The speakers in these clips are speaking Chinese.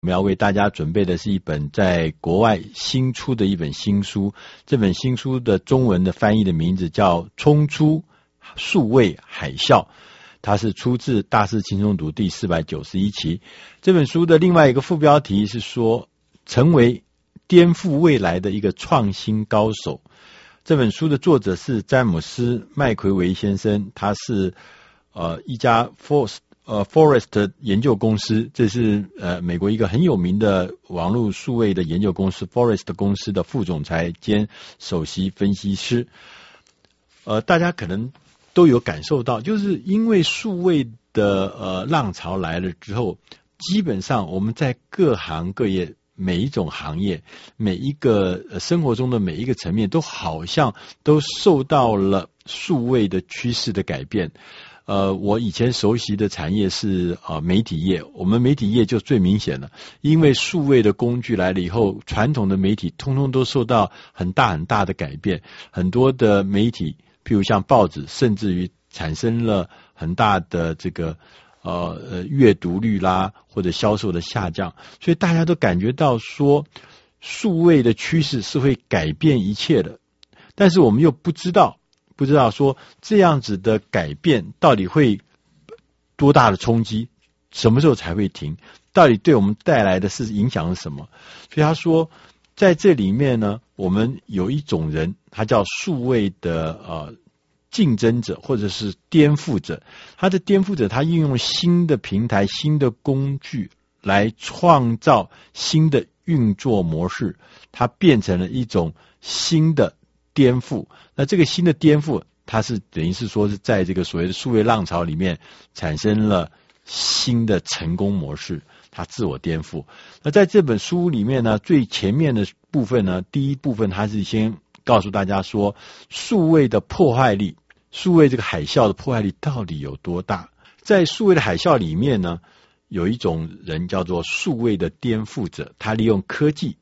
我们要为大家准备的是一本在国外新出的一本新书。这本新书的中文的翻译的名字叫《冲出数位海啸》，它是出自《大师轻松读》第四百九十一期。这本书的另外一个副标题是说，成为颠覆未来的一个创新高手。这本书的作者是詹姆斯麦奎维先生，他是呃一家 Force。呃，Forest 研究公司，这是呃美国一个很有名的网络数位的研究公司，Forest 公司的副总裁兼首席分析师。呃，大家可能都有感受到，就是因为数位的呃浪潮来了之后，基本上我们在各行各业每一种行业，每一个生活中的每一个层面，都好像都受到了数位的趋势的改变。呃，我以前熟悉的产业是啊、呃、媒体业，我们媒体业就最明显了，因为数位的工具来了以后，传统的媒体通通都受到很大很大的改变，很多的媒体，譬如像报纸，甚至于产生了很大的这个呃呃阅读率啦，或者销售的下降，所以大家都感觉到说，数位的趋势是会改变一切的，但是我们又不知道。不知道说这样子的改变到底会多大的冲击，什么时候才会停？到底对我们带来的是影响是什么？所以他说，在这里面呢，我们有一种人，他叫数位的呃竞争者或者是颠覆者。他的颠覆者，他运用新的平台、新的工具来创造新的运作模式，它变成了一种新的。颠覆，那这个新的颠覆，它是等于是说是在这个所谓的数位浪潮里面产生了新的成功模式，它自我颠覆。那在这本书里面呢，最前面的部分呢，第一部分它是先告诉大家说，数位的破坏力，数位这个海啸的破坏力到底有多大？在数位的海啸里面呢，有一种人叫做数位的颠覆者，他利用科技。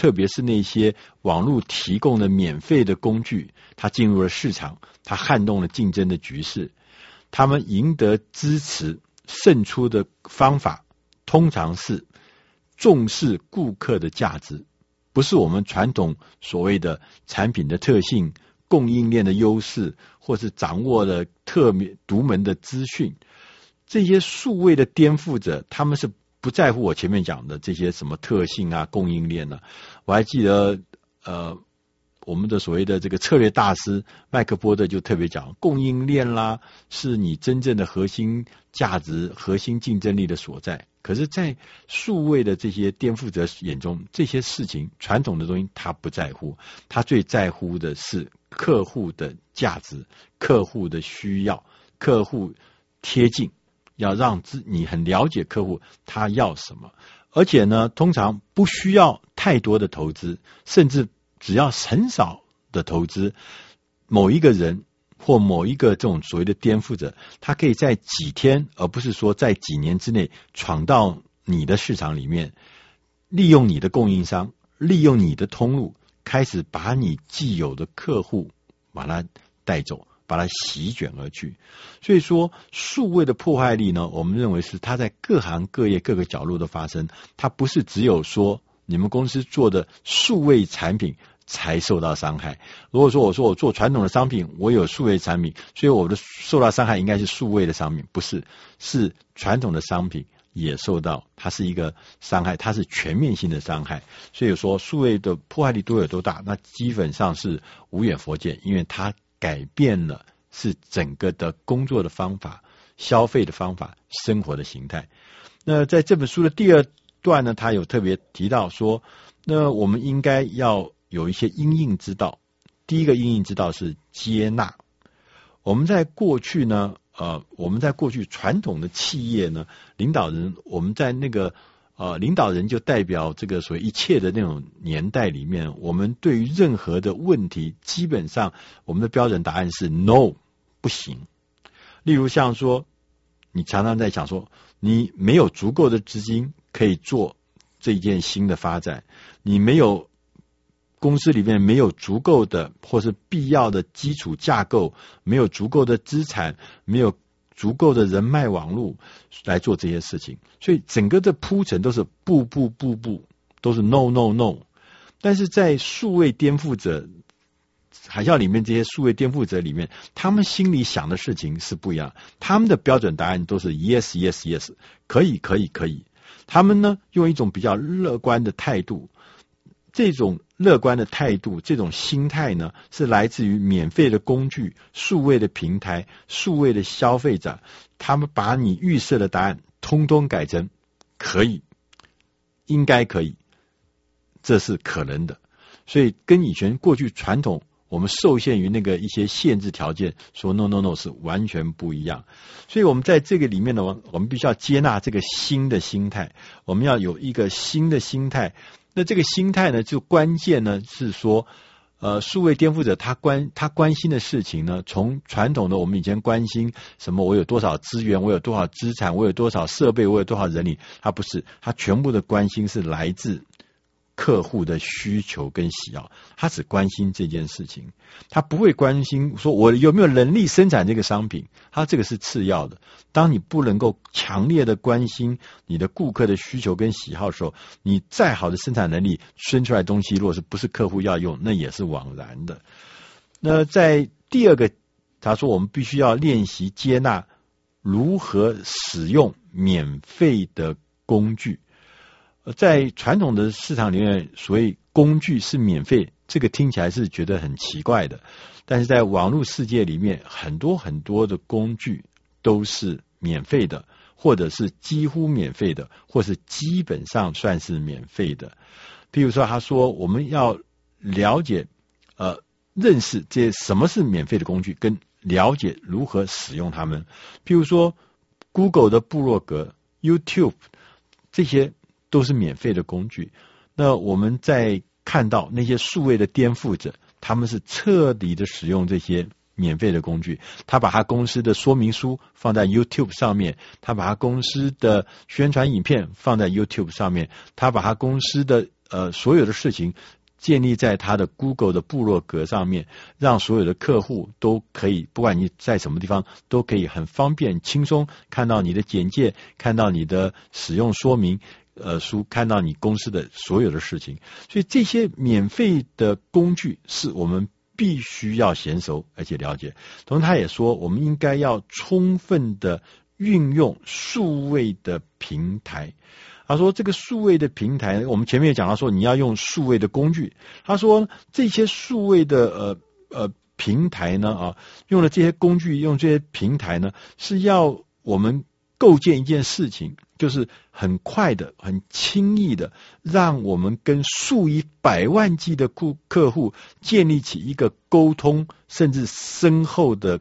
特别是那些网络提供的免费的工具，它进入了市场，它撼动了竞争的局势。他们赢得支持胜出的方法，通常是重视顾客的价值，不是我们传统所谓的产品的特性、供应链的优势，或是掌握了特别独门的资讯。这些数位的颠覆者，他们是。不在乎我前面讲的这些什么特性啊，供应链呢、啊？我还记得，呃，我们的所谓的这个策略大师麦克波特就特别讲，供应链啦，是你真正的核心价值、核心竞争力的所在。可是，在数位的这些颠覆者眼中，这些事情传统的东西他不在乎，他最在乎的是客户的价值、客户的需要、客户贴近。要让自你很了解客户他要什么，而且呢，通常不需要太多的投资，甚至只要很少的投资，某一个人或某一个这种所谓的颠覆者，他可以在几天，而不是说在几年之内闯到你的市场里面，利用你的供应商，利用你的通路，开始把你既有的客户把他带走。把它席卷而去，所以说数位的破坏力呢，我们认为是它在各行各业各个角落的发生，它不是只有说你们公司做的数位产品才受到伤害。如果说我说我做传统的商品，我有数位产品，所以我的受到伤害应该是数位的商品，不是，是传统的商品也受到，它是一个伤害，它是全面性的伤害。所以说数位的破坏力多有多大，那基本上是无远弗届，因为它。改变了是整个的工作的方法、消费的方法、生活的形态。那在这本书的第二段呢，他有特别提到说，那我们应该要有一些因应之道。第一个因应之道是接纳。我们在过去呢，呃，我们在过去传统的企业呢，领导人我们在那个。呃，领导人就代表这个所谓一切的那种年代里面，我们对于任何的问题，基本上我们的标准答案是 no，不行。例如像说，你常常在想说，你没有足够的资金可以做这一件新的发展，你没有公司里面没有足够的或是必要的基础架构，没有足够的资产，没有足够的人脉网络来做这些事情，所以整个的铺陈都是步步步步都是 no no no。但是在数位颠覆者海啸里面，这些数位颠覆者里面，他们心里想的事情是不一样，他们的标准答案都是 yes yes yes，可以可以可以。他们呢，用一种比较乐观的态度。这种乐观的态度，这种心态呢，是来自于免费的工具、数位的平台、数位的消费者，他们把你预设的答案通通改成可以，应该可以，这是可能的。所以跟以前过去传统我们受限于那个一些限制条件说 no no no 是完全不一样。所以我们在这个里面呢，我们必须要接纳这个新的心态，我们要有一个新的心态。那这个心态呢，就关键呢是说，呃，数位颠覆者他关他关心的事情呢，从传统的我们以前关心什么，我有多少资源，我有多少资产，我有多少设备，我有多少人力，他不是，他全部的关心是来自。客户的需求跟喜好，他只关心这件事情，他不会关心说我有没有能力生产这个商品，他这个是次要的。当你不能够强烈的关心你的顾客的需求跟喜好的时候，你再好的生产能力生出来东西，如果是不是客户要用，那也是枉然的。那在第二个，他说我们必须要练习接纳如何使用免费的工具。在传统的市场里面，所谓工具是免费，这个听起来是觉得很奇怪的。但是在网络世界里面，很多很多的工具都是免费的，或者是几乎免费的，或是基本上算是免费的。譬如说，他说我们要了解、呃，认识这些什么是免费的工具，跟了解如何使用它们。譬如说，Google 的部落格、YouTube 这些。都是免费的工具。那我们在看到那些数位的颠覆者，他们是彻底的使用这些免费的工具。他把他公司的说明书放在 YouTube 上面，他把他公司的宣传影片放在 YouTube 上面，他把他公司的呃所有的事情建立在他的 Google 的部落格上面，让所有的客户都可以，不管你在什么地方，都可以很方便、轻松看到你的简介，看到你的使用说明。呃，书看到你公司的所有的事情，所以这些免费的工具是我们必须要娴熟而且了解。同时，他也说，我们应该要充分的运用数位的平台。他说，这个数位的平台，我们前面也讲到说，你要用数位的工具。他说，这些数位的呃呃平台呢啊，用了这些工具，用这些平台呢，是要我们构建一件事情。就是很快的、很轻易的，让我们跟数以百万计的顾客户建立起一个沟通甚至深厚的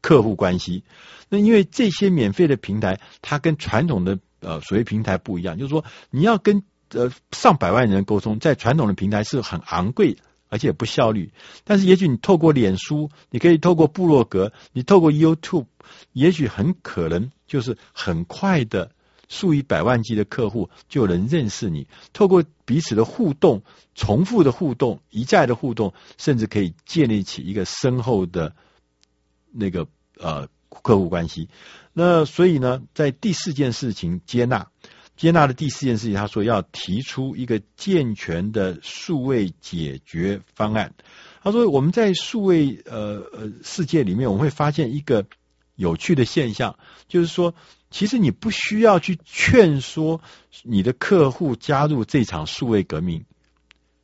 客户关系。那因为这些免费的平台，它跟传统的呃所谓平台不一样，就是说你要跟呃上百万人沟通，在传统的平台是很昂贵而且不效率。但是也许你透过脸书，你可以透过部落格，你透过 YouTube，也许很可能就是很快的。数以百万计的客户就能认识你，透过彼此的互动、重复的互动、一再的互动，甚至可以建立起一个深厚的那个呃客户关系。那所以呢，在第四件事情接纳，接纳的第四件事情，他说要提出一个健全的数位解决方案。他说我们在数位呃呃世界里面，我们会发现一个有趣的现象，就是说。其实你不需要去劝说你的客户加入这场数位革命。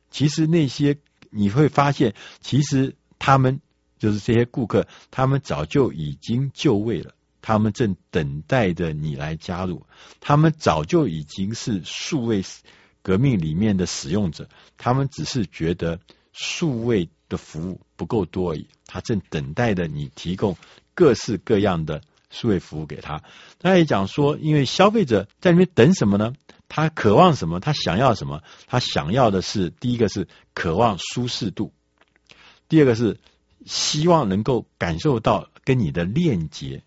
其实那些你会发现，其实他们就是这些顾客，他们早就已经就位了，他们正等待着你来加入。他们早就已经是数位革命里面的使用者，他们只是觉得数位的服务不够多而已。他正等待着你提供各式各样的。数位服务给他，他也讲说，因为消费者在里面等什么呢？他渴望什么？他想要什么？他想要的是第一个是渴望舒适度，第二个是希望能够感受到跟你的链接，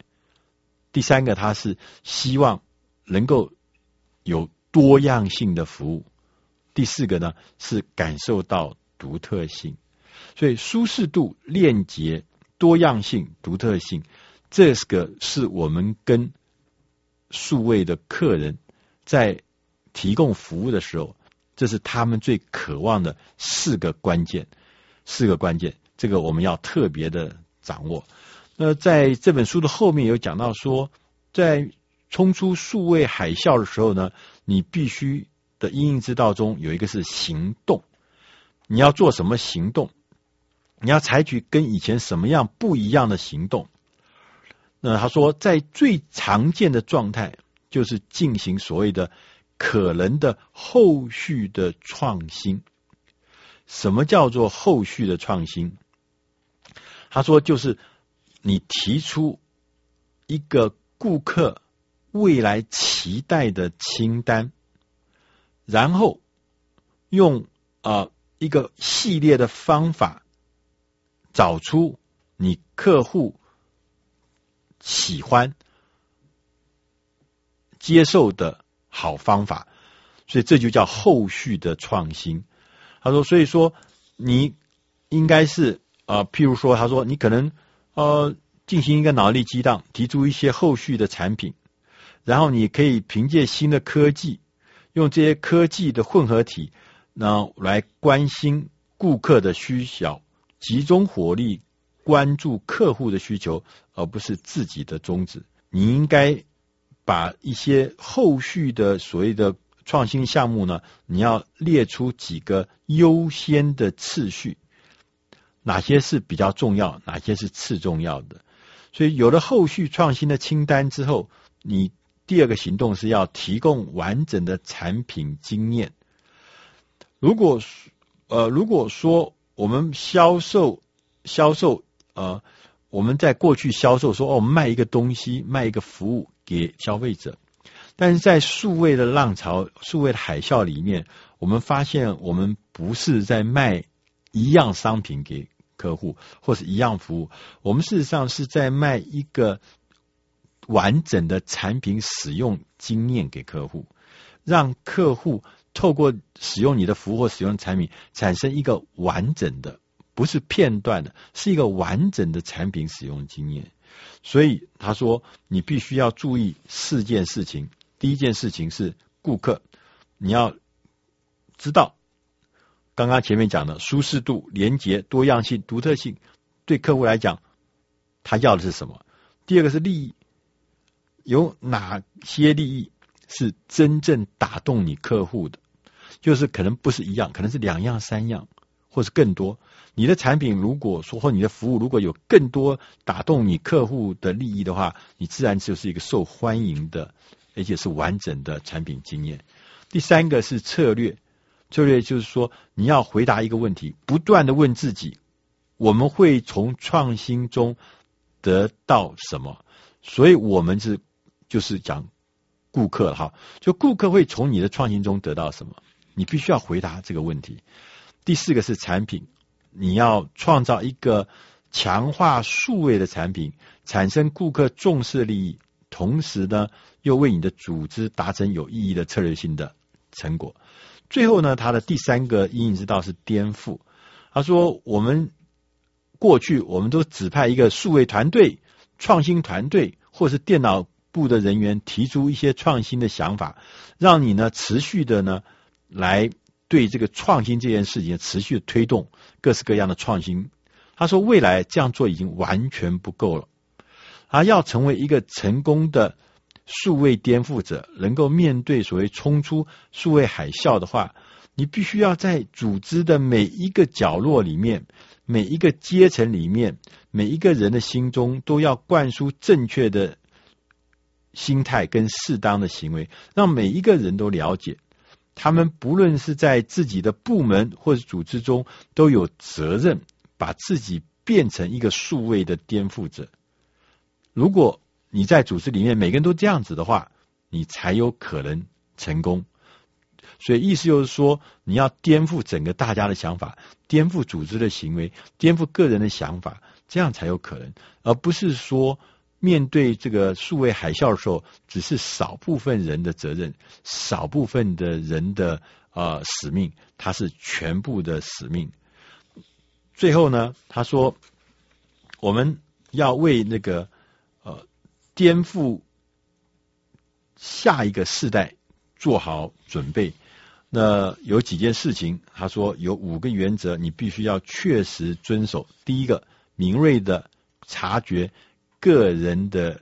第三个他是希望能够有多样性的服务，第四个呢是感受到独特性。所以舒适度、链接、多样性、独特性。这个是我们跟数位的客人在提供服务的时候，这是他们最渴望的四个关键，四个关键，这个我们要特别的掌握。那在这本书的后面有讲到说，在冲出数位海啸的时候呢，你必须的因应之道中有一个是行动，你要做什么行动？你要采取跟以前什么样不一样的行动？那他说，在最常见的状态，就是进行所谓的可能的后续的创新。什么叫做后续的创新？他说，就是你提出一个顾客未来期待的清单，然后用啊、呃、一个系列的方法，找出你客户。喜欢接受的好方法，所以这就叫后续的创新。他说，所以说你应该是、呃，譬如说，他说你可能呃进行一个脑力激荡，提出一些后续的产品，然后你可以凭借新的科技，用这些科技的混合体，那来关心顾客的需求，集中火力。关注客户的需求，而不是自己的宗旨。你应该把一些后续的所谓的创新项目呢，你要列出几个优先的次序，哪些是比较重要，哪些是次重要的。所以有了后续创新的清单之后，你第二个行动是要提供完整的产品经验。如果呃，如果说我们销售销售。呃，我们在过去销售说哦，卖一个东西，卖一个服务给消费者，但是在数位的浪潮、数位的海啸里面，我们发现我们不是在卖一样商品给客户，或是一样服务，我们事实上是在卖一个完整的产品使用经验给客户，让客户透过使用你的服务或使用产品，产生一个完整的。不是片段的，是一个完整的产品使用经验。所以他说，你必须要注意四件事情。第一件事情是顾客，你要知道刚刚前面讲的舒适度、连结、多样性、独特性，对客户来讲，他要的是什么？第二个是利益，有哪些利益是真正打动你客户的？就是可能不是一样，可能是两样、三样，或是更多。你的产品如果说或你的服务如果有更多打动你客户的利益的话，你自然就是一个受欢迎的，而且是完整的产品经验。第三个是策略，策略就是说你要回答一个问题，不断的问自己，我们会从创新中得到什么？所以我们是就是讲顾客哈，就顾客会从你的创新中得到什么？你必须要回答这个问题。第四个是产品。你要创造一个强化数位的产品，产生顾客重视利益，同时呢，又为你的组织达成有意义的策略性的成果。最后呢，他的第三个阴影之道是颠覆。他说，我们过去我们都指派一个数位团队、创新团队，或是电脑部的人员提出一些创新的想法，让你呢持续的呢来。对这个创新这件事情持续推动各式各样的创新，他说未来这样做已经完全不够了，而要成为一个成功的数位颠覆者，能够面对所谓冲出数位海啸的话，你必须要在组织的每一个角落里面、每一个阶层里面、每一个人的心中都要灌输正确的心态跟适当的行为，让每一个人都了解。他们不论是在自己的部门或者组织中，都有责任把自己变成一个数位的颠覆者。如果你在组织里面每个人都这样子的话，你才有可能成功。所以意思就是说，你要颠覆整个大家的想法，颠覆组织的行为，颠覆个人的想法，这样才有可能，而不是说。面对这个数位海啸的时候，只是少部分人的责任，少部分的人的呃使命，它是全部的使命。最后呢，他说我们要为那个颠覆下一个世代做好准备。那有几件事情，他说有五个原则，你必须要确实遵守。第一个，敏锐的察觉个人的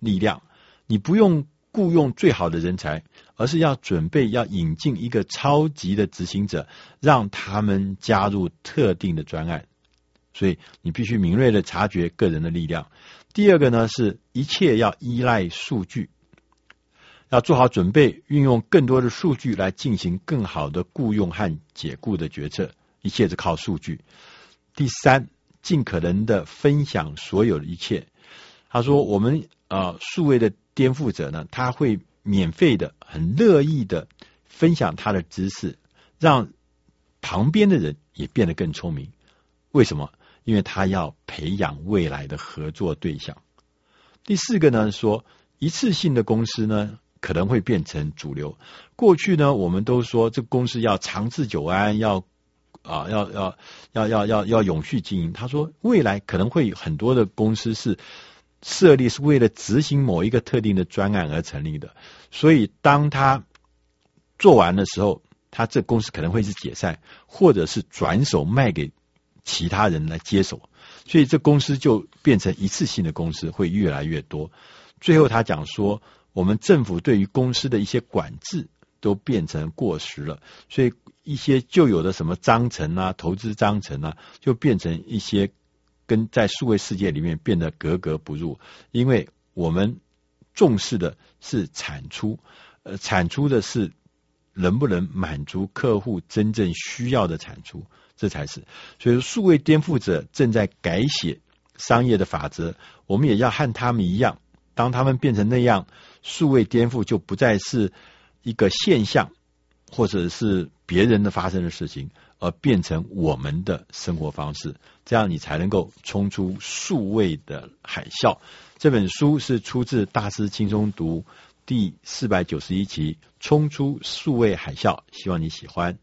力量，你不用雇佣最好的人才，而是要准备要引进一个超级的执行者，让他们加入特定的专案。所以你必须敏锐的察觉个人的力量。第二个呢，是一切要依赖数据。要做好准备，运用更多的数据来进行更好的雇佣和解雇的决策，一切是靠数据。第三，尽可能的分享所有的一切。他说：“我们呃，数位的颠覆者呢，他会免费的、很乐意的分享他的知识，让旁边的人也变得更聪明。为什么？因为他要培养未来的合作对象。第四个呢，说一次性的公司呢。”可能会变成主流。过去呢，我们都说这个公司要长治久安，要啊，要要要要要要永续经营。他说，未来可能会有很多的公司是设立是为了执行某一个特定的专案而成立的。所以，当他做完的时候，他这公司可能会是解散，或者是转手卖给其他人来接手。所以，这公司就变成一次性的公司，会越来越多。最后，他讲说。我们政府对于公司的一些管制都变成过时了，所以一些旧有的什么章程啊、投资章程啊，就变成一些跟在数位世界里面变得格格不入。因为我们重视的是产出，呃，产出的是能不能满足客户真正需要的产出，这才是。所以，数位颠覆者正在改写商业的法则，我们也要和他们一样。当他们变成那样，数位颠覆就不再是一个现象，或者是别人的发生的事情，而变成我们的生活方式。这样你才能够冲出数位的海啸。这本书是出自《大师轻松读》第四百九十一集《冲出数位海啸》，希望你喜欢。